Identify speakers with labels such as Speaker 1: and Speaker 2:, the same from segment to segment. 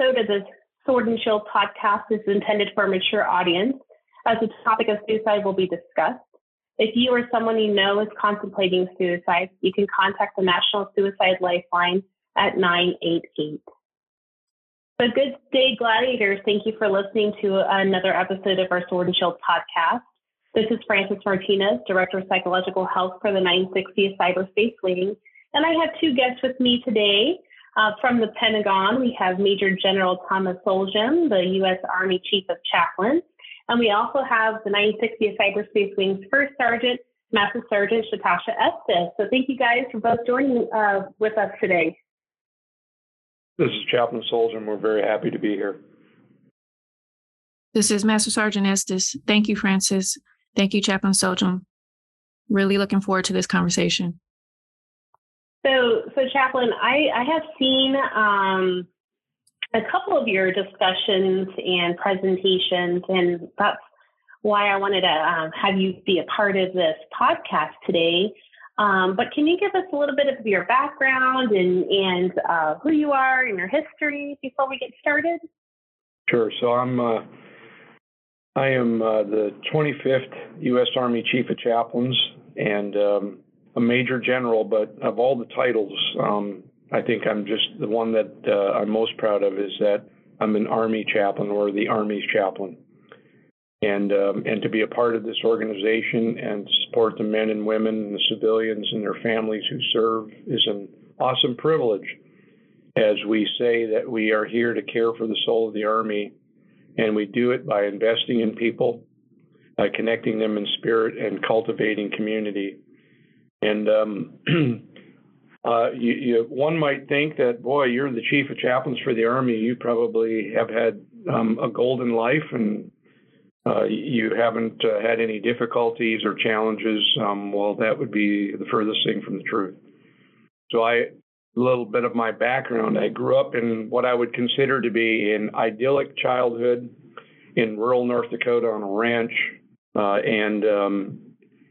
Speaker 1: Episode of the Sword and Shield podcast is intended for a mature audience, as the topic of suicide will be discussed. If you or someone you know is contemplating suicide, you can contact the National Suicide Lifeline at 988. So, good day, gladiators. Thank you for listening to another episode of our Sword and Shield podcast. This is Frances Martinez, Director of Psychological Health for the 960 Cyberspace Wing. And I have two guests with me today. Uh, from the Pentagon, we have Major General Thomas Solhjem, the U.S. Army Chief of Chaplains. And we also have the 960th Cyberspace Wing's First Sergeant, Master Sergeant Shatasha Estes. So thank you guys for both joining uh, with us today.
Speaker 2: This is Chaplain Solhjem. We're very happy to be here.
Speaker 3: This is Master Sergeant Estes. Thank you, Francis. Thank you, Chaplain Solhjem. Really looking forward to this conversation.
Speaker 1: So, so Chaplain, I, I have seen um, a couple of your discussions and presentations, and that's why I wanted to um, have you be a part of this podcast today. Um, but can you give us a little bit of your background and, and uh, who you are and your history before we get started?
Speaker 2: Sure. So I'm uh, I am uh, the 25th U.S. Army Chief of Chaplains, and um, a major general, but of all the titles, um, I think I'm just the one that uh, I'm most proud of is that I'm an Army chaplain or the Army's chaplain. And um, and to be a part of this organization and support the men and women and the civilians and their families who serve is an awesome privilege. As we say that we are here to care for the soul of the Army, and we do it by investing in people, by connecting them in spirit, and cultivating community. And um, uh, you, you, one might think that, boy, you're the chief of chaplains for the Army. You probably have had um, a golden life and uh, you haven't uh, had any difficulties or challenges. Um, well, that would be the furthest thing from the truth. So, I, a little bit of my background I grew up in what I would consider to be an idyllic childhood in rural North Dakota on a ranch. Uh, and um,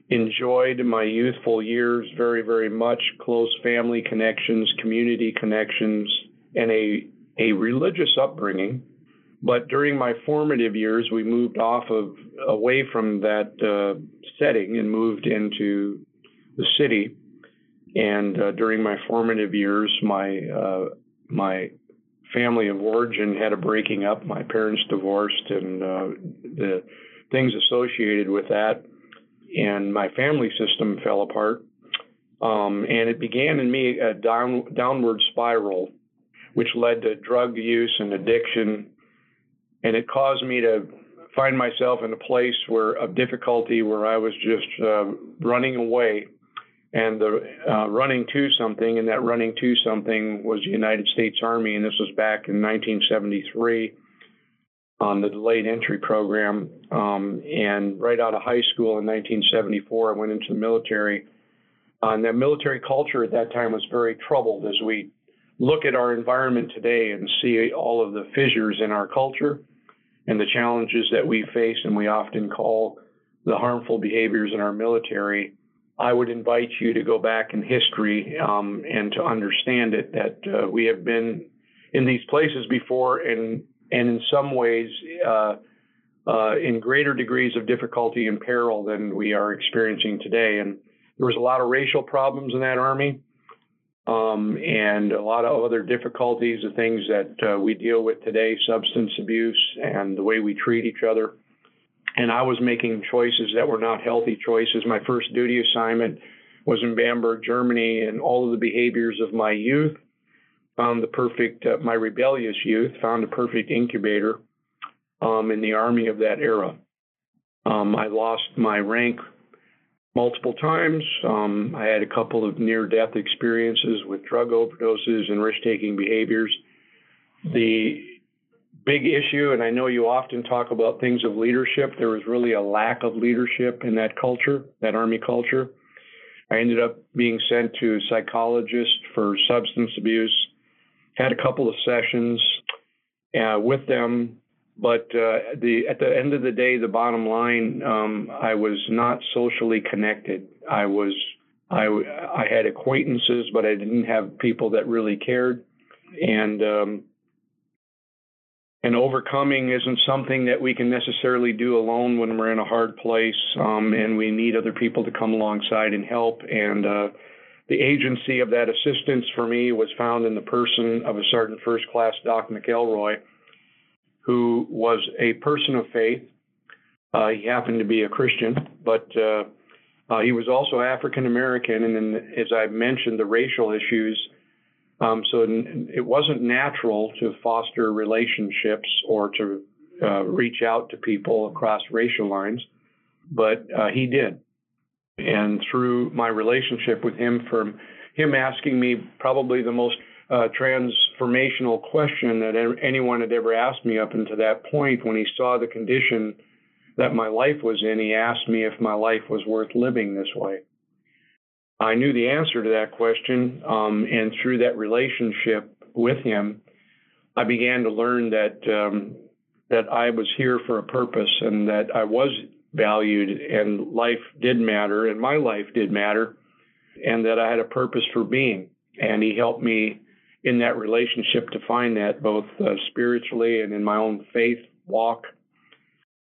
Speaker 2: enjoyed my youthful years very, very much. Close family connections, community connections, and a, a religious upbringing. But during my formative years, we moved off of away from that uh, setting and moved into the city. And uh, during my formative years, my uh, my family of origin had a breaking up. My parents divorced, and uh, the things associated with that and my family system fell apart. Um, and it began in me a down, downward spiral, which led to drug use and addiction. And it caused me to find myself in a place where of difficulty where I was just uh, running away and the uh, running to something, and that running to something was the United States Army, and this was back in 1973 on the delayed entry program. Um, and right out of high school in 1974, I went into the military. Uh, and that military culture at that time was very troubled as we look at our environment today and see all of the fissures in our culture and the challenges that we face and we often call the harmful behaviors in our military. I would invite you to go back in history um, and to understand it that uh, we have been in these places before and and in some ways uh, uh, in greater degrees of difficulty and peril than we are experiencing today. And there was a lot of racial problems in that army, um, and a lot of other difficulties, the things that uh, we deal with today, substance abuse and the way we treat each other. And I was making choices that were not healthy choices. My first duty assignment was in Bamberg, Germany, and all of the behaviors of my youth found the perfect, uh, my rebellious youth found a perfect incubator um, in the army of that era. Um, I lost my rank multiple times. Um, I had a couple of near death experiences with drug overdoses and risk taking behaviors. The big issue, and I know you often talk about things of leadership. There was really a lack of leadership in that culture, that Army culture. I ended up being sent to a psychologist for substance abuse. Had a couple of sessions uh, with them, but uh, the at the end of the day, the bottom line, um, I was not socially connected. I was I I had acquaintances, but I didn't have people that really cared, and um, and overcoming isn't something that we can necessarily do alone when we're in a hard place um, and we need other people to come alongside and help and uh, the agency of that assistance for me was found in the person of a sergeant first class doc mcelroy who was a person of faith uh, he happened to be a christian but uh, uh he was also african american and then as i mentioned the racial issues um, so it wasn't natural to foster relationships or to uh, reach out to people across racial lines, but uh, he did. And through my relationship with him, from him asking me probably the most uh, transformational question that anyone had ever asked me up until that point, when he saw the condition that my life was in, he asked me if my life was worth living this way. I knew the answer to that question, um, and through that relationship with him, I began to learn that um, that I was here for a purpose and that I was valued and life did matter and my life did matter and that I had a purpose for being. And he helped me in that relationship to find that both uh, spiritually and in my own faith walk.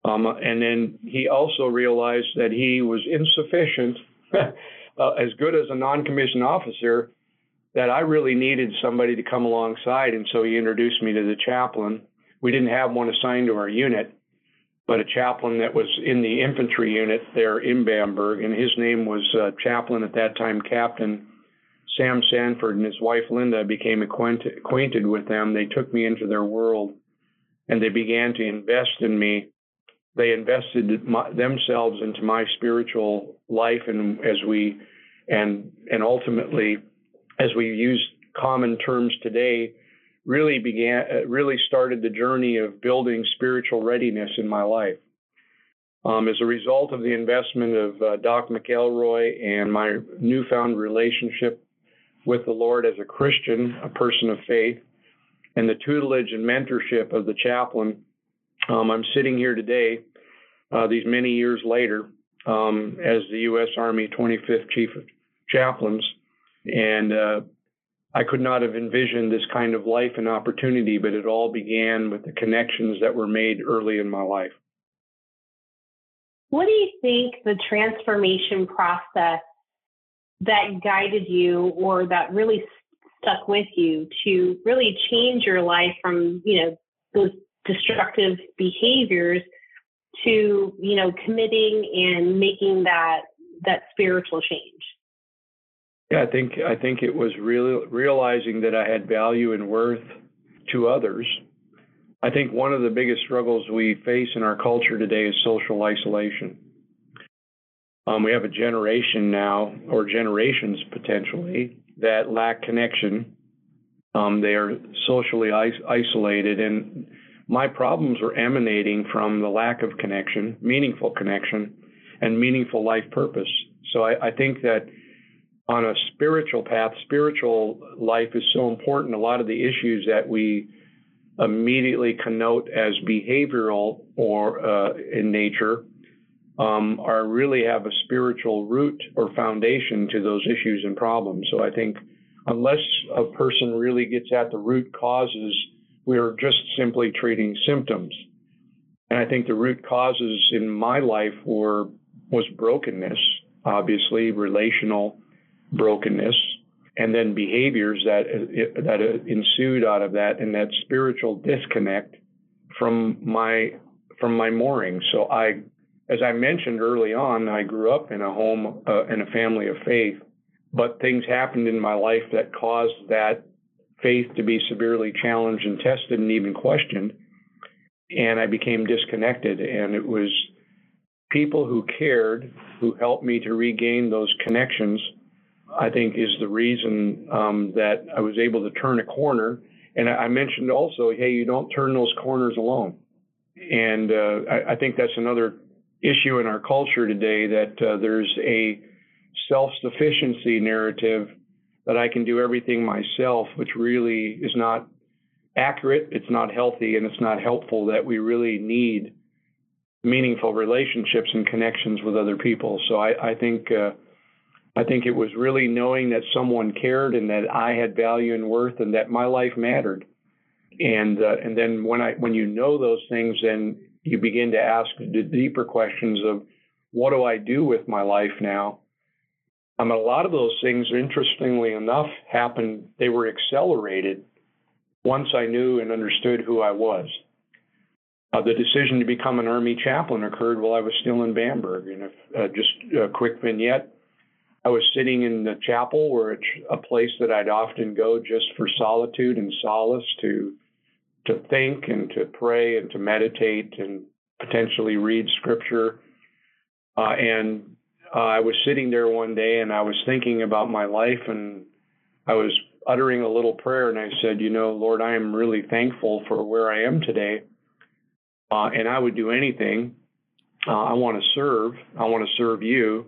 Speaker 2: Um, and then he also realized that he was insufficient uh, as good as a non-commissioned officer that I really needed somebody to come alongside. And so he introduced me to the chaplain. We didn't have one assigned to our unit, but a chaplain that was in the infantry unit there in Bamberg, and his name was uh, chaplain at that time, Captain Sam Sanford, and his wife Linda became acquainted, acquainted with them. They took me into their world, and they began to invest in me they invested my, themselves into my spiritual life and as we and and ultimately as we use common terms today really began uh, really started the journey of building spiritual readiness in my life um, as a result of the investment of uh, doc mcelroy and my newfound relationship with the lord as a christian a person of faith and the tutelage and mentorship of the chaplain um, I'm sitting here today, uh, these many years later, um, as the U.S. Army 25th Chief of Chaplains, and uh, I could not have envisioned this kind of life and opportunity, but it all began with the connections that were made early in my life.
Speaker 1: What do you think the transformation process that guided you or that really stuck with you to really change your life from, you know, those destructive behaviors to you know committing and making that that spiritual change
Speaker 2: yeah i think i think it was realizing that i had value and worth to others. I think one of the biggest struggles we face in our culture today is social isolation. Um, we have a generation now or generations potentially that lack connection. Um, they are socially is- isolated and my problems were emanating from the lack of connection, meaningful connection, and meaningful life purpose. So I, I think that on a spiritual path, spiritual life is so important. A lot of the issues that we immediately connote as behavioral or uh, in nature um, are really have a spiritual root or foundation to those issues and problems. So I think unless a person really gets at the root causes we are just simply treating symptoms. And I think the root causes in my life were was brokenness, obviously relational brokenness, and then behaviors that that ensued out of that, and that spiritual disconnect from my from my mooring. So I, as I mentioned early on, I grew up in a home uh, in a family of faith, but things happened in my life that caused that faith to be severely challenged and tested and even questioned. And I became disconnected. And it was people who cared who helped me to regain those connections, I think, is the reason um, that I was able to turn a corner And I mentioned also, hey, you don't turn those corners alone. And uh, I, I, think that's another issue in our culture today that uh, there's a self sufficiency narrative that I can do everything myself, which really is not accurate, it's not healthy, and it's not helpful that we really need meaningful relationships and connections with other people. So I, I think uh, I think it was really knowing that someone cared and that I had value and worth and that my life mattered. And uh, and then when I when you know those things, then you begin to ask the deeper questions of what do I do with my life now? I mean, a lot of those things, interestingly enough, happened. They were accelerated once I knew and understood who I was. Uh, the decision to become an Army chaplain occurred while I was still in Bamberg. And if, uh, just a quick vignette I was sitting in the chapel, where it's a place that I'd often go just for solitude and solace to to think and to pray and to meditate and potentially read scripture. Uh, and uh, I was sitting there one day and I was thinking about my life and I was uttering a little prayer and I said, You know, Lord, I am really thankful for where I am today. Uh, and I would do anything. Uh, I want to serve. I want to serve you.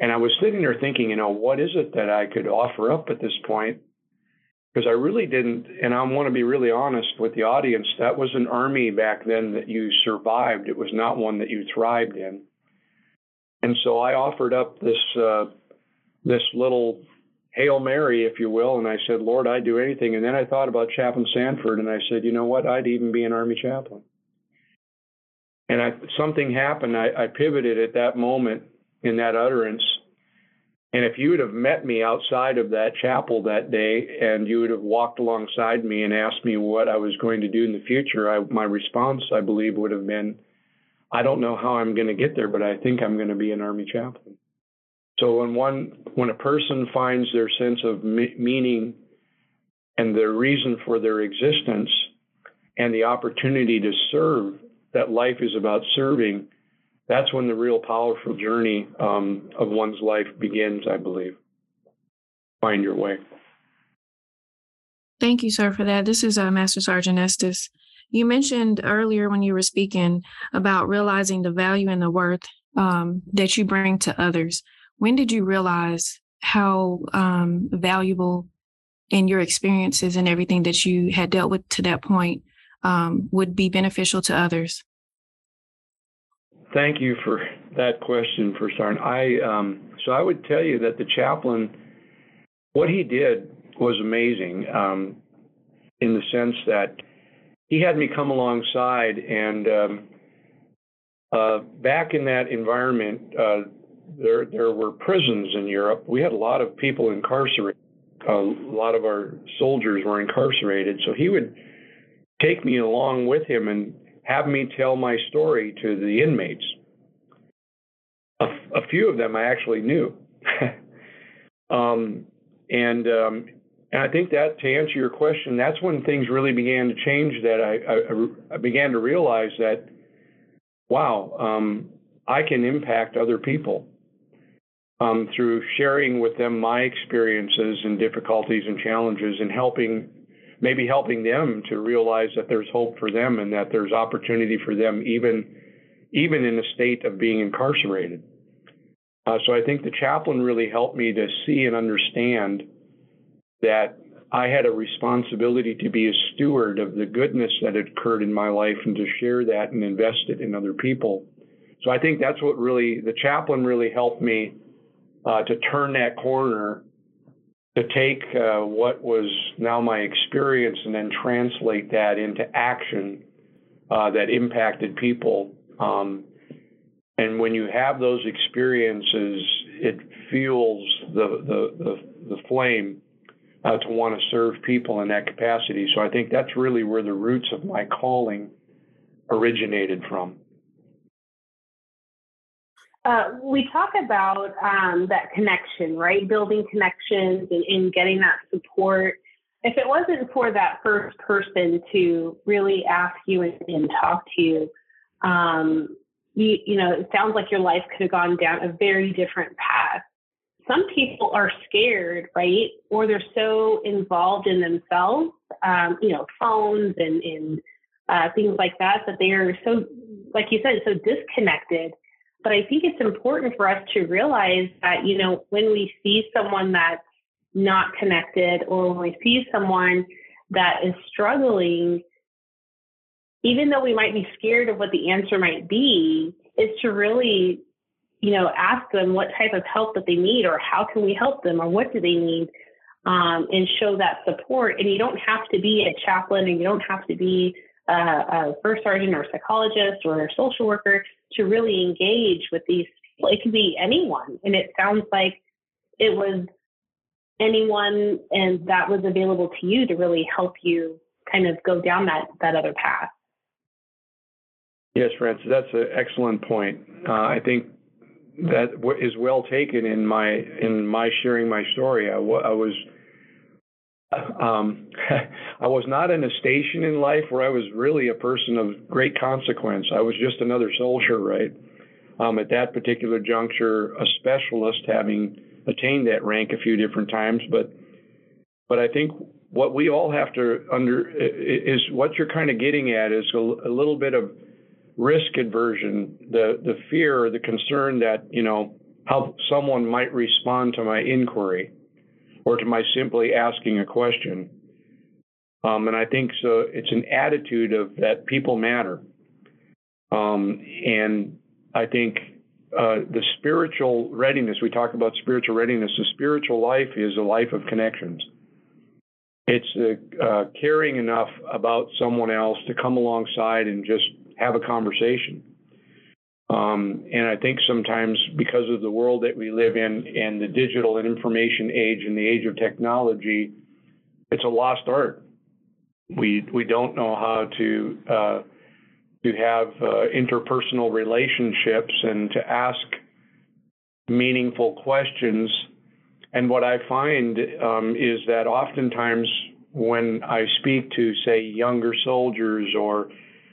Speaker 2: And I was sitting there thinking, you know, what is it that I could offer up at this point? Because I really didn't, and I want to be really honest with the audience, that was an army back then that you survived. It was not one that you thrived in. And so I offered up this uh, this little Hail Mary, if you will, and I said, Lord, I'd do anything. And then I thought about Chaplain Sanford, and I said, you know what? I'd even be an Army chaplain. And I, something happened. I, I pivoted at that moment in that utterance. And if you would have met me outside of that chapel that day and you would have walked alongside me and asked me what I was going to do in the future, I, my response, I believe, would have been, I don't know how I'm going to get there, but I think I'm going to be an Army chaplain. So when one, when a person finds their sense of me- meaning and their reason for their existence and the opportunity to serve, that life is about serving, that's when the real powerful journey um, of one's life begins, I believe. Find your way.
Speaker 3: Thank you, sir, for that. This is uh, Master Sergeant Estes. You mentioned earlier when you were speaking about realizing the value and the worth um, that you bring to others. When did you realize how um, valuable in your experiences and everything that you had dealt with to that point um, would be beneficial to others?
Speaker 2: Thank you for that question, for starting. I um, so I would tell you that the chaplain, what he did was amazing, um, in the sense that he had me come alongside, and um, uh, back in that environment, uh, there there were prisons in Europe. We had a lot of people incarcerated. A lot of our soldiers were incarcerated, so he would take me along with him and have me tell my story to the inmates. A, few of them I actually knew. um, and um, and I think that to answer your question, that's when things really began to change. That I, I, I began to realize that, wow, um, I can impact other people um, through sharing with them my experiences and difficulties and challenges, and helping maybe helping them to realize that there's hope for them and that there's opportunity for them even even in a state of being incarcerated. Uh, so I think the chaplain really helped me to see and understand that I had a responsibility to be a steward of the goodness that had occurred in my life and to share that and invest it in other people. So I think that's what really the chaplain really helped me uh, to turn that corner to take uh, what was now my experience and then translate that into action uh, that impacted people. Um, and when you have those experiences, it fuels the the the, the flame uh, to want to serve people in that capacity. So I think that's really where the roots of my calling originated from.
Speaker 1: Uh, we talk about um, that connection, right? Building connections and, and, getting that support. If it wasn't for that first person to really ask you and, and talk to you, um, you, you know, it sounds like your life could have gone down a very different path. some people are scared, right? Or they're so involved in themselves, um, you know, phones and, and uh, things like that, that they are so, like you said, so disconnected. But I think it's important for us to realize that, you know, when we see someone that's not connected or when we see someone that is struggling, even though we might be scared of what the answer might be, is to really, you know, ask them what type of help that they need or how can we help them or what do they need um, and show that support. And you don't have to be a chaplain and you don't have to be a, a first sergeant or a psychologist or a social worker to really engage with these people. It can be anyone. And it sounds like it was anyone and that was available to you to really help you kind of go down that, that other path.
Speaker 2: Yes, Francis, that's an excellent point. Uh, I think that is well taken in my in my sharing my story. I, w- I was um, I was not in a station in life where I was really a person of great consequence. I was just another soldier, right? Um, at that particular juncture, a specialist, having attained that rank a few different times. But but I think what we all have to under is what you're kind of getting at is a, a little bit of risk aversion, the the fear the concern that you know how someone might respond to my inquiry or to my simply asking a question. Um, and I think so. It's an attitude of that people matter, um, and I think uh, the spiritual readiness. We talk about spiritual readiness. The spiritual life is a life of connections. It's uh, uh, caring enough about someone else to come alongside and just have a conversation. Um, and I think sometimes because of the world that we live in and the digital and information age and the age of technology, it's a lost art. We we don't know how to uh, to have uh, interpersonal relationships and to ask meaningful questions. And what I find um, is that oftentimes when I speak to, say, younger soldiers or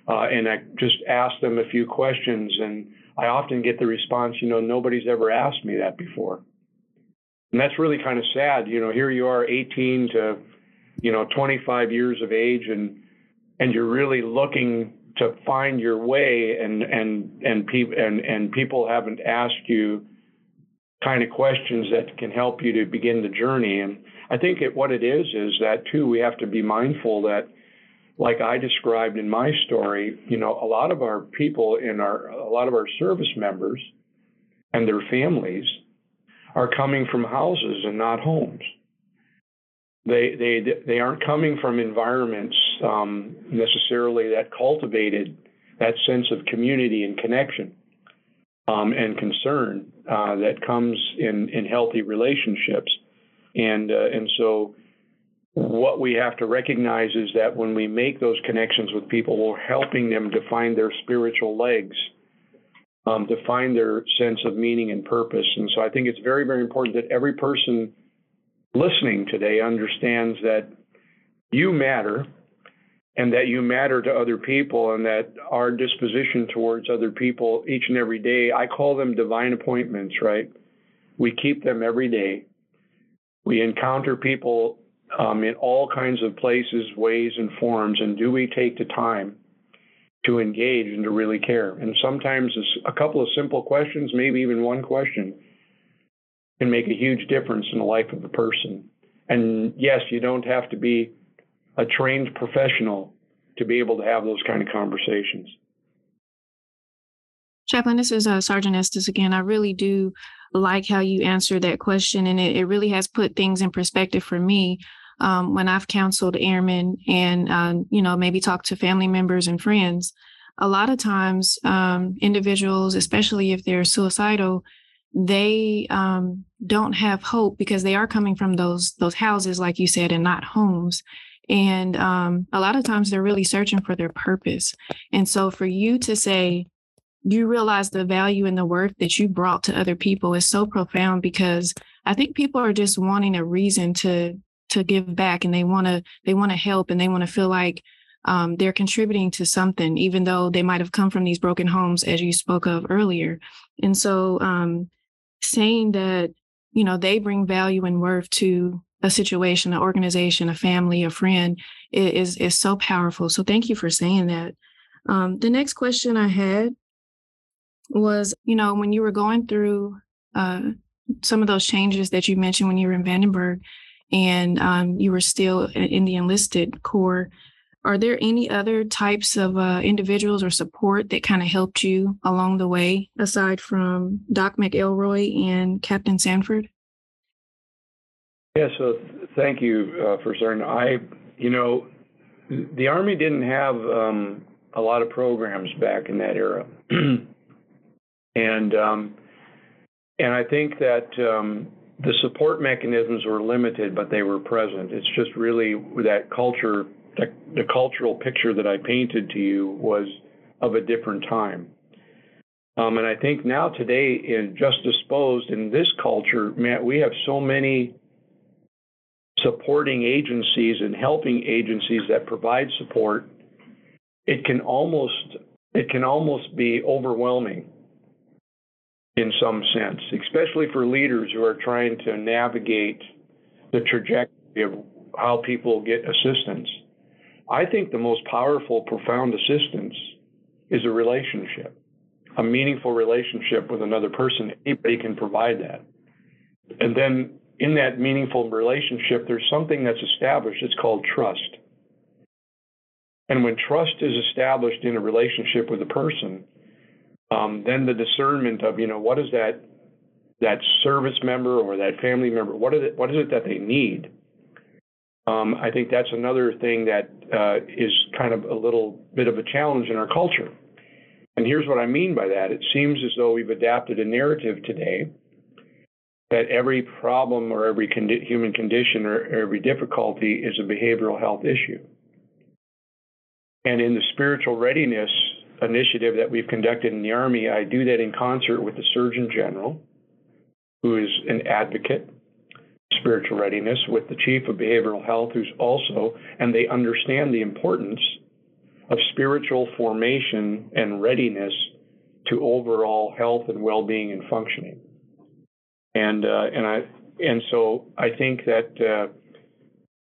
Speaker 2: uh, and I just ask them a few questions, and I often get the response, you know, nobody's ever asked me that before. And that's really kind of sad. You know, here you are, 18 to, you know, 25 years of age, and and you're really looking to find your way, and and and people and and people haven't asked you kind of questions that can help you to begin the journey. And I think it, what it is is that too we have to be mindful that like I described in my story, you know, a lot of our people in our, a lot of our service members and their families are coming from houses and not homes. They, they, they aren't coming from environments um, necessarily that cultivated that sense of community and connection um, and concern uh, that comes in, in healthy relationships. And, uh, and so what we have to recognize is that when we make those connections with people, we're helping them to find their spiritual legs, um, to find their sense of meaning and purpose. And so I think it's very, very important that every person listening today understands that you matter and that you matter to other people and that our disposition towards other people each and every day, I call them divine appointments, right? We keep them every day. We encounter people um, in all kinds of places, ways, and forms? And do we take the time to engage and to really care? And sometimes a couple of simple questions, maybe even one question, can make a huge difference in the life of a person. And yes, you don't have to be a trained professional to be able to have those kind of conversations.
Speaker 3: Chaplain, this is uh, Sergeant Estes again. I really do like how you answered that question, and it, it really has put things in perspective for me um, when I've counseled airmen and, uh, you know, maybe talked to family members and friends. A lot of times, um, individuals, especially if they're suicidal, they um, don't have hope because they are coming from those those houses, like you said, and not homes. And um, a lot of times, they're really searching for their purpose. And so, for you to say, you realize the value and the worth that you brought to other people is so profound because I think people are just wanting a reason to to give back and they want to they want to help and they want to feel like um, they're contributing to something even though they might have come from these broken homes as you spoke of earlier and so um, saying that you know, they bring value and worth to a situation, an organization, a family, a friend is is so powerful. So thank you for saying that. Um, the next question I had was, you know, when you were going through uh, some of those changes that you mentioned when you were in Vandenberg, and um, you were still in the enlisted corps, are there any other types of uh, individuals or support that kind of helped you along the way, aside from Doc McElroy and Captain Sanford?
Speaker 2: Yeah, so thank you uh, for starting. I, you know, the Army didn't have um, a lot of programs back in that era, and um, and I think that um, the support mechanisms were limited, but they were present. It's just really that culture, the, the cultural picture that I painted to you was of a different time. Um, and I think now today, in just disposed in this culture, man, we have so many supporting agencies and helping agencies that provide support, it can almost it can almost be overwhelming in some sense, especially for leaders who are trying to navigate the trajectory of how people get assistance. I think the most powerful, profound assistance is a relationship, a meaningful relationship with another person. Anybody can provide that. And then in that meaningful relationship, there's something that's established. It's called trust. And when trust is established in a relationship with a person, um, then the discernment of you know what is that that service member or that family member what is it what is it that they need um, I think that's another thing that uh, is kind of a little bit of a challenge in our culture. And here's what I mean by that. It seems as though we've adapted a narrative today that every problem or every condi- human condition or every difficulty is a behavioral health issue. And in the spiritual readiness initiative that we've conducted in the Army, I do that in concert with the Surgeon General, who is an advocate, spiritual readiness, with the Chief of Behavioral Health, who's also, and they understand the importance of spiritual formation and readiness to overall health and well-being and functioning. And uh, and I and so I think that uh,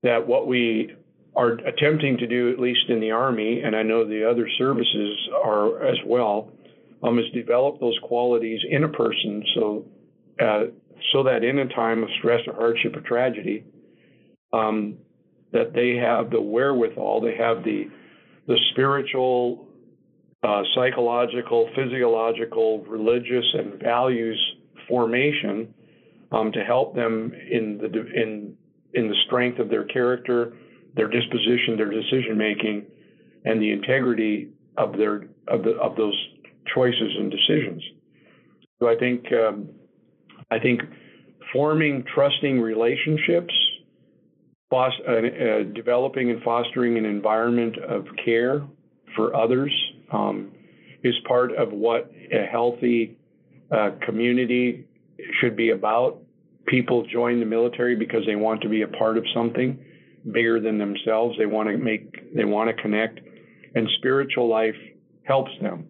Speaker 2: that what we are attempting to do, at least in the Army, and I know the other services are as well, um, is develop those qualities in a person so uh, so that in a time of stress or hardship or tragedy, um, that they have the wherewithal, they have the the spiritual, uh, psychological, physiological, religious, and values formation um, to help them in the in in the strength of their character their disposition, their decision making, and the integrity of their of the of those choices and decisions. So I think um, I think forming trusting relationships, foster, uh, uh, developing and fostering an environment of care for others um, is part of what a healthy uh, community should be about. People join the military because they want to be a part of something bigger than themselves. They want to make, they want to connect, and spiritual life helps them.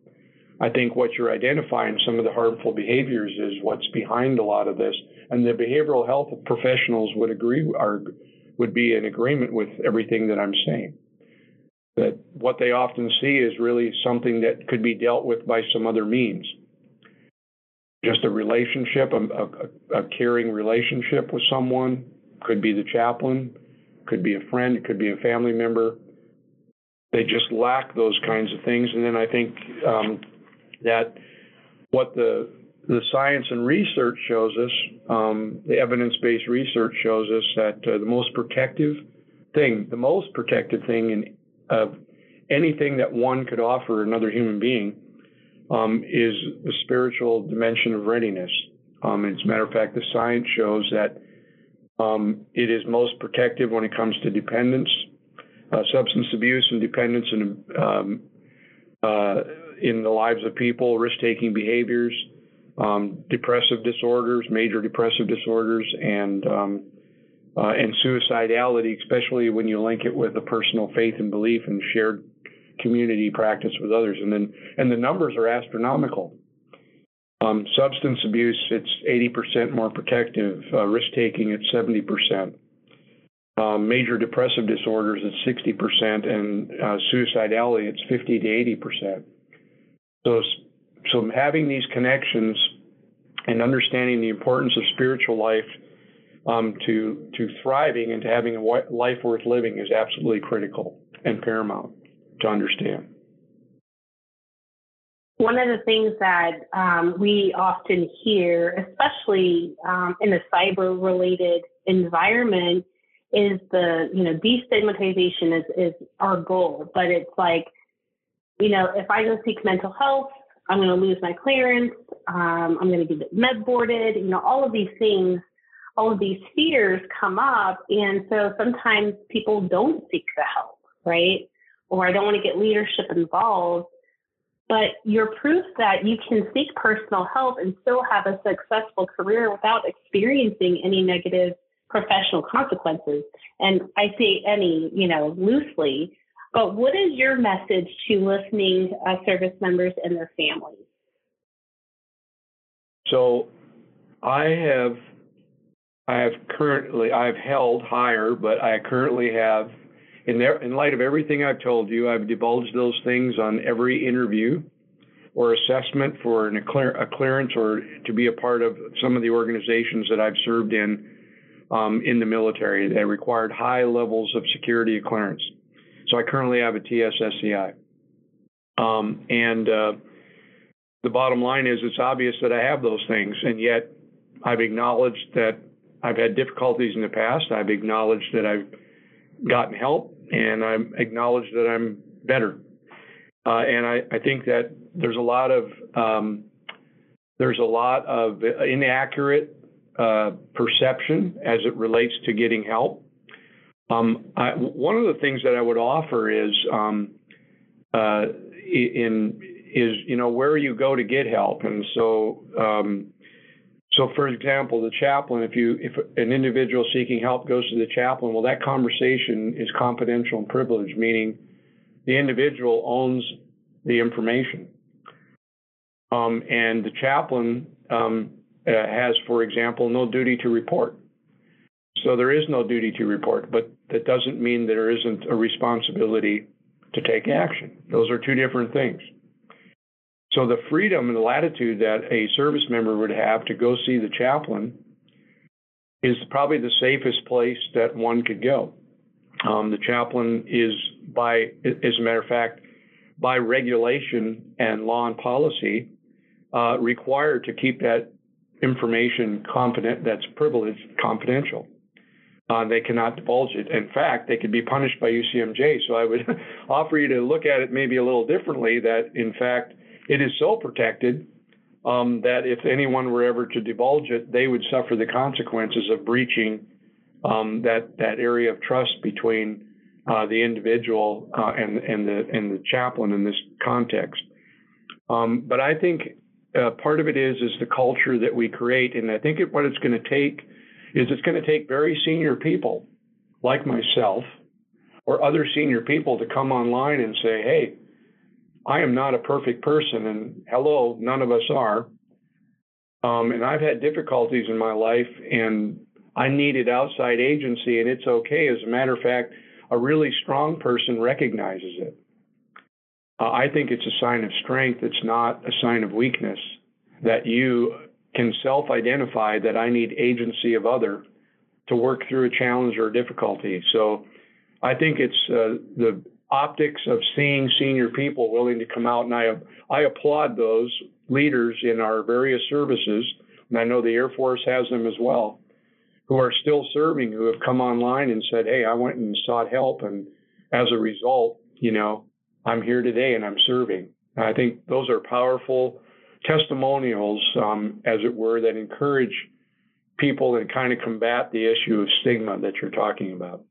Speaker 2: I think what you're identifying, some of the harmful behaviors, is what's behind a lot of this. And the behavioral health professionals would agree, are, would be in agreement with everything that I'm saying. That what they often see is really something that could be dealt with by some other means. Just a relationship, a, a, a caring relationship with someone, could be the chaplain, could be a friend, it could be a family member. They just lack those kinds of things. And then I think um, that what the the science and research shows us, um, the evidence-based research shows us that uh, the most protective thing, the most protective thing in of anything that one could offer another human being um, is the spiritual dimension of readiness. Um, as a matter of fact, the science shows that um, it is most protective when it comes to dependence, uh, substance abuse, and dependence in, um, uh, in the lives of people, risk taking behaviors, um, depressive disorders, major depressive disorders, and um, uh, and suicidality, especially when you link it with a personal faith and belief and shared community practice with others. And then and the numbers are astronomical. Um, substance abuse, it's 80% more protective. Uh, risk taking, it's 70%. Um, major depressive disorders, it's 60%, and uh, suicidality, it's 50 to 80%. So, so having these connections and understanding the importance of spiritual life um, to to thriving and to having a life worth living is absolutely critical and paramount to understand.
Speaker 1: One of the things that um, we often hear, especially um, in a cyber-related environment, is the you know destigmatization is is our goal, but it's like you know if I go seek mental health, I'm going to lose my clearance, um, I'm going to get med boarded, you know all of these things all of these fears come up. And so sometimes people don't seek the help, right? Or I don't want to get leadership involved. But you're proof that you can seek personal help and still have a successful career without experiencing any negative professional consequences. And I say any, you know, loosely. But what is your message to listening uh, service members and their families?
Speaker 2: So I have I have currently I've held higher, but I currently have in there in light of everything I've told you, I've divulged those things on every interview or assessment for an, a, clear, a clearance or to be a part of some of the organizations that I've served in um, in the military that required high levels of security clearance. So I currently have a TSSCI. Um, and uh, the bottom line is it's obvious that I have those things, and yet I've acknowledged that I've had difficulties in the past. I've acknowledged that I've gotten help, and I've acknowledged that I'm better. Uh, and I, I, think that there's a lot of um, there's a lot of inaccurate uh, perception as it relates to getting help. Um, I, one of the things that I would offer is um, uh, in is you know where you go to get help, and so um, so, for example, the chaplain, if you if an individual seeking help goes to the chaplain, well, that conversation is confidential and privileged, meaning the individual owns the information, um, and the chaplain um, uh, has, for example, no duty to report. So there is no duty to report, but that doesn't mean there isn't a responsibility to take action. Those are two different things. So the freedom and the latitude that a service member would have to go see the chaplain is probably the safest place that one could go. Um, the chaplain is by, as a matter of fact, by regulation and law and policy, uh, required to keep that information confident, that's privileged, confidential. Uh, they cannot divulge it. In fact, they could be punished by UCMJ. So I would offer you to look at it maybe a little differently. That in fact, it is so protected um, that if anyone were ever to divulge it, they would suffer the consequences of breaching um, that that area of trust between uh, the individual uh, and and the and the chaplain in this context. Um, but I think uh, part of it is is the culture that we create, and I think it, what it's going to take is it's going to take very senior people like myself or other senior people to come online and say, hey I am not a perfect person, and hello, none of us are. Um, and I've had difficulties in my life, and I needed outside agency, and it's okay. As a matter of fact, a really strong person recognizes it. Uh, I think it's a sign of strength. It's not a sign of weakness that you can self identify that I need agency of other to work through a challenge or difficulty. So I think it's uh, the optics of seeing senior people willing to come out, and I I applaud those leaders in our various services, and I know the Air Force has them as well, who are still serving, who have come online and said, "Hey, I went and sought help, and as a result, you know, I'm here today and I'm serving." And I think those are powerful testimonials, um, as it were, that encourage people and kind of combat the issue of stigma that you're talking about.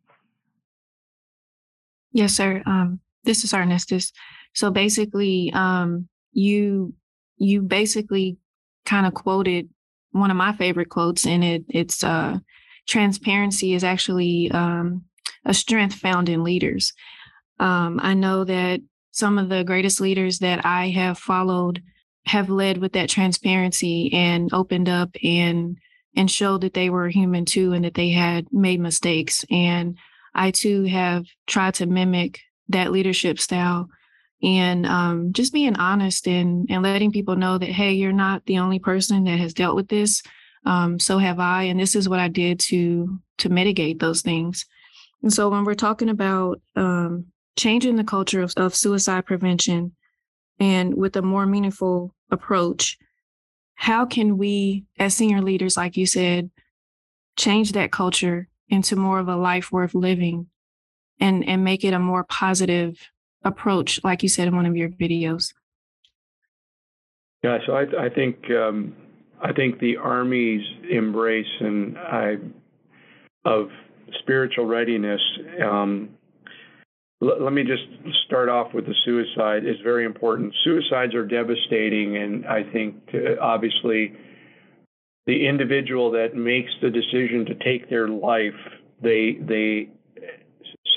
Speaker 3: Yes, sir. Um, this is Arnestis. So basically, um, you you basically kind of quoted one of my favorite quotes, and it it's uh, transparency is actually um, a strength found in leaders. Um, I know that some of the greatest leaders that I have followed have led with that transparency and opened up and and showed that they were human too and that they had made mistakes. And I too have tried to mimic that leadership style and um, just being honest and and letting people know that hey, you're not the only person that has dealt with this. Um, so have I, and this is what I did to to mitigate those things. And so when we're talking about um, changing the culture of, of suicide prevention and with a more meaningful approach, how can we, as senior leaders, like you said, change that culture into more of a life worth living and, and make it a more positive approach, like you said in one of your videos?
Speaker 2: Yeah, so I, I think um, I think the Army's embrace and I of spiritual readiness um, let me just start off with the suicide is very important. Suicides are devastating, and I think obviously the individual that makes the decision to take their life, they they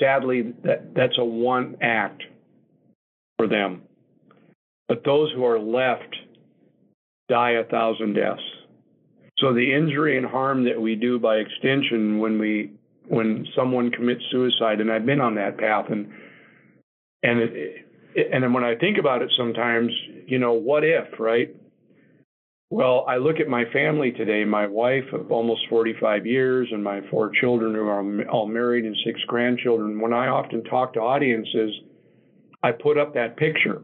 Speaker 2: sadly that that's a one act for them. But those who are left die a thousand deaths. So the injury and harm that we do by extension when we when someone commits suicide, and I've been on that path, and and it, and when I think about it, sometimes you know, what if, right? Well, I look at my family today, my wife of almost 45 years, and my four children who are all married and six grandchildren. When I often talk to audiences, I put up that picture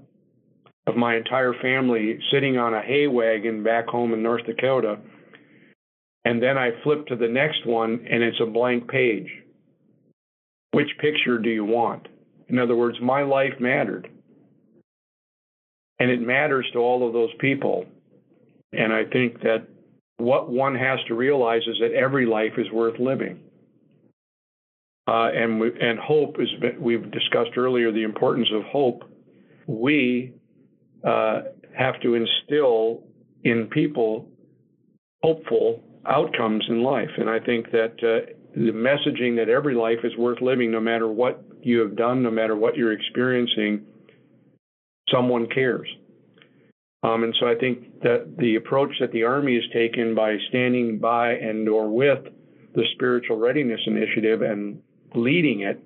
Speaker 2: of my entire family sitting on a hay wagon back home in North Dakota and then I flip to the next one and it's a blank page. Which picture do you want? In other words, my life mattered. And it matters to all of those people. And I think that what one has to realize is that every life is worth living. Uh, and we, and hope is we've discussed earlier the importance of hope. We uh, have to instill in people hopeful outcomes in life. And I think that uh, the messaging that every life is worth living, no matter what you have done, no matter what you're experiencing, someone cares. Um, and so I think that the approach that the Army has taken by standing by and or with the Spiritual Readiness Initiative and leading it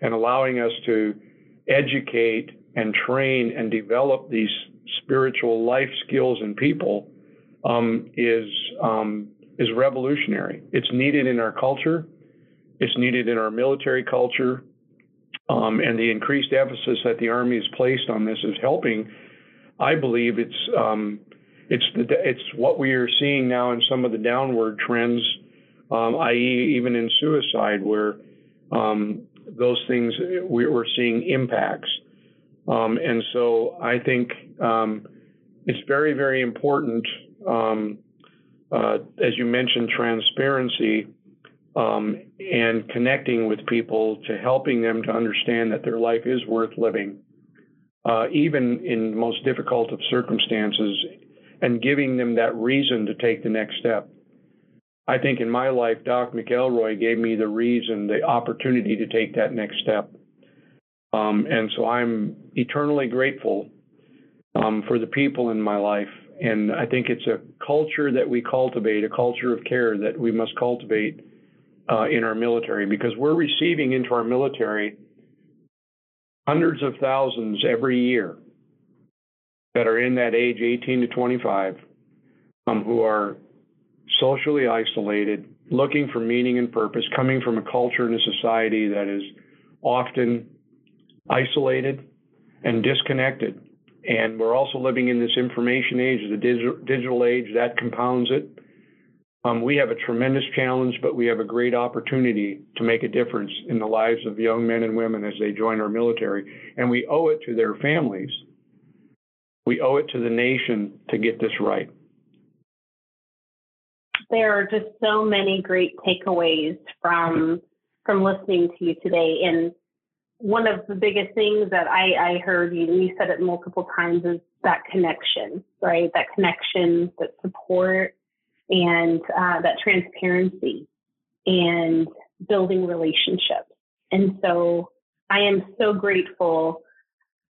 Speaker 2: and allowing us to educate and train and develop these spiritual life skills in people um, is um, is revolutionary. It's needed in our culture. It's needed in our military culture. Um, and the increased emphasis that the Army has placed on this is helping. I believe it's um, it's the it's what we are seeing now in some of the downward trends, um, i.e., even in suicide, where um, those things we're seeing impacts. Um, and so I think um, it's very very important um, uh, as you mentioned, transparency and connecting with people to helping them to understand that their life is worth living, uh, even in the most difficult of circumstances, and giving them that reason to take the next step. I think in my life, Doc McElroy gave me the reason, the opportunity to take that next step. Um, and so I'm eternally grateful um, for the people in my life and I think it's a culture that we cultivate, a culture of care that we must cultivate uh, in our military because we're receiving into our military hundreds of thousands every year that are in that age 18 to 25 um, who are socially isolated, looking for meaning and purpose, coming from a culture and a society that is often isolated and disconnected and we're also living in this information age, the digital, digital age, that compounds it. Um, we have a tremendous challenge, but we have a great opportunity to make a difference in the lives of young men and women as they join our military. And we owe it to their families. We owe it to the nation to get this right.
Speaker 1: There are just so many great takeaways from from listening to you today. And one of the biggest things that I, I heard you, you said it multiple times is that connection, right? That connection, that support, and uh, that transparency and building relationships. And so I am so grateful,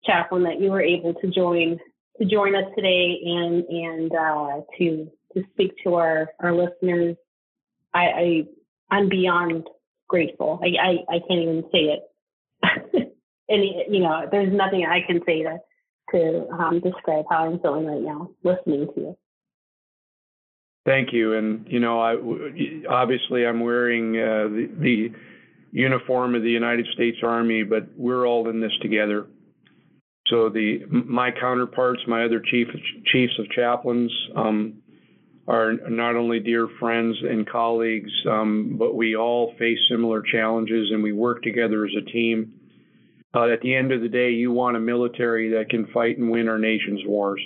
Speaker 1: Chaplain, that you were able to join to join us today and and uh, to to speak to our our listeners. I, I I'm beyond grateful. I, I, I can't even say it. and you know, there's nothing I can say to to um, describe how I'm feeling right now listening to you.
Speaker 2: Thank you. And you know, I obviously I'm wearing uh, the, the uniform of the United States Army, but we're all in this together. So the my counterparts, my other chief chiefs of chaplains, um, are not only dear friends and colleagues, um, but we all face similar challenges and we work together as a team. Uh, at the end of the day, you want a military that can fight and win our nation's wars.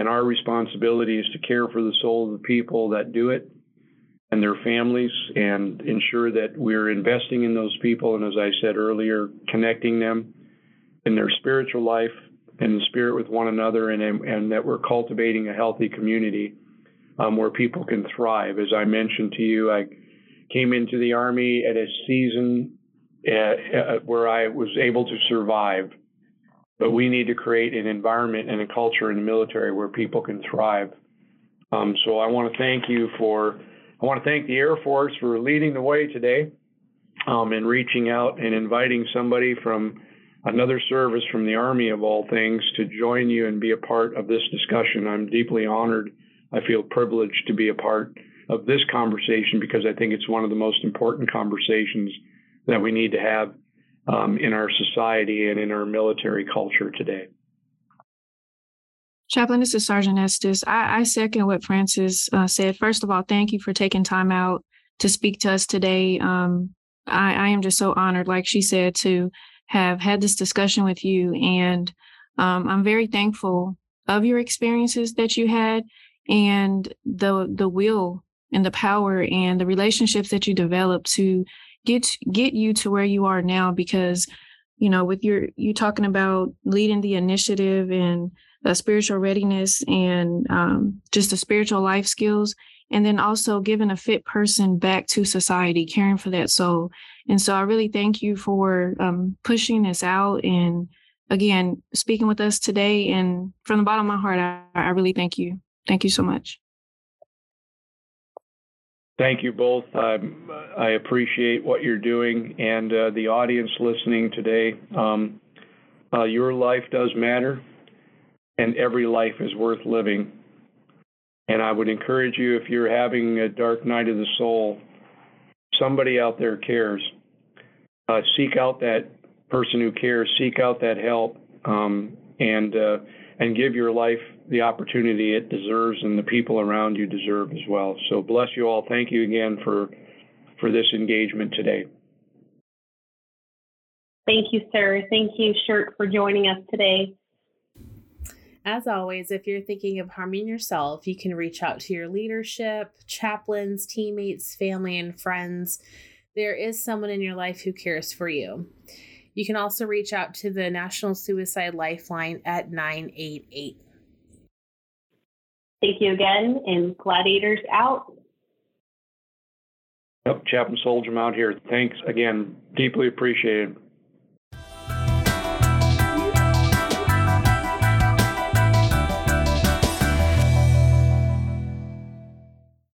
Speaker 2: And our responsibility is to care for the soul of the people that do it and their families and ensure that we're investing in those people. And as I said earlier, connecting them in their spiritual life and spirit with one another, and, and that we're cultivating a healthy community um, where people can thrive. As I mentioned to you, I came into the Army at a season uh, uh, where I was able to survive. But we need to create an environment and a culture in the military where people can thrive. Um, so I want to thank you for, I want to thank the Air Force for leading the way today um, and reaching out and inviting somebody from another service from the Army of all things to join you and be a part of this discussion. I'm deeply honored I feel privileged to be a part of this conversation because I think it's one of the most important conversations that we need to have um, in our society and in our military culture today.
Speaker 3: Chaplain, this is Sergeant Estes. I, I second what Francis uh, said. First of all, thank you for taking time out to speak to us today. Um, I, I, am just so honored, like she said, to have had this discussion with you. And um, I'm very thankful of your experiences that you had and the the will and the power and the relationships that you developed to get get you to where you are now because you know with your you talking about leading the initiative and uh, spiritual readiness and um, just the spiritual life skills and then also giving a fit person back to society caring for that soul and so i really thank you for um, pushing this out and again speaking with us today and from the bottom of my heart I, I really thank you Thank you so much.
Speaker 2: Thank you both. Um, I appreciate what you're doing and uh, the audience listening today. Um, uh, your life does matter, and every life is worth living. And I would encourage you if you're having a dark night of the soul, somebody out there cares. Uh, seek out that person who cares, seek out that help, um, and uh, and give your life the opportunity it deserves and the people around you deserve as well. So bless you all. Thank you again for for this engagement today.
Speaker 1: Thank you, sir. Thank you, Shirt, for joining us today.
Speaker 4: As always, if you're thinking of harming yourself, you can reach out to your leadership, chaplains, teammates, family, and friends. There is someone in your life who cares for you. You can also reach out to the National Suicide Lifeline at 988.
Speaker 1: Thank you again, and Gladiators out.
Speaker 2: Yep, Chaplain Solhjem out here. Thanks again. Deeply appreciated.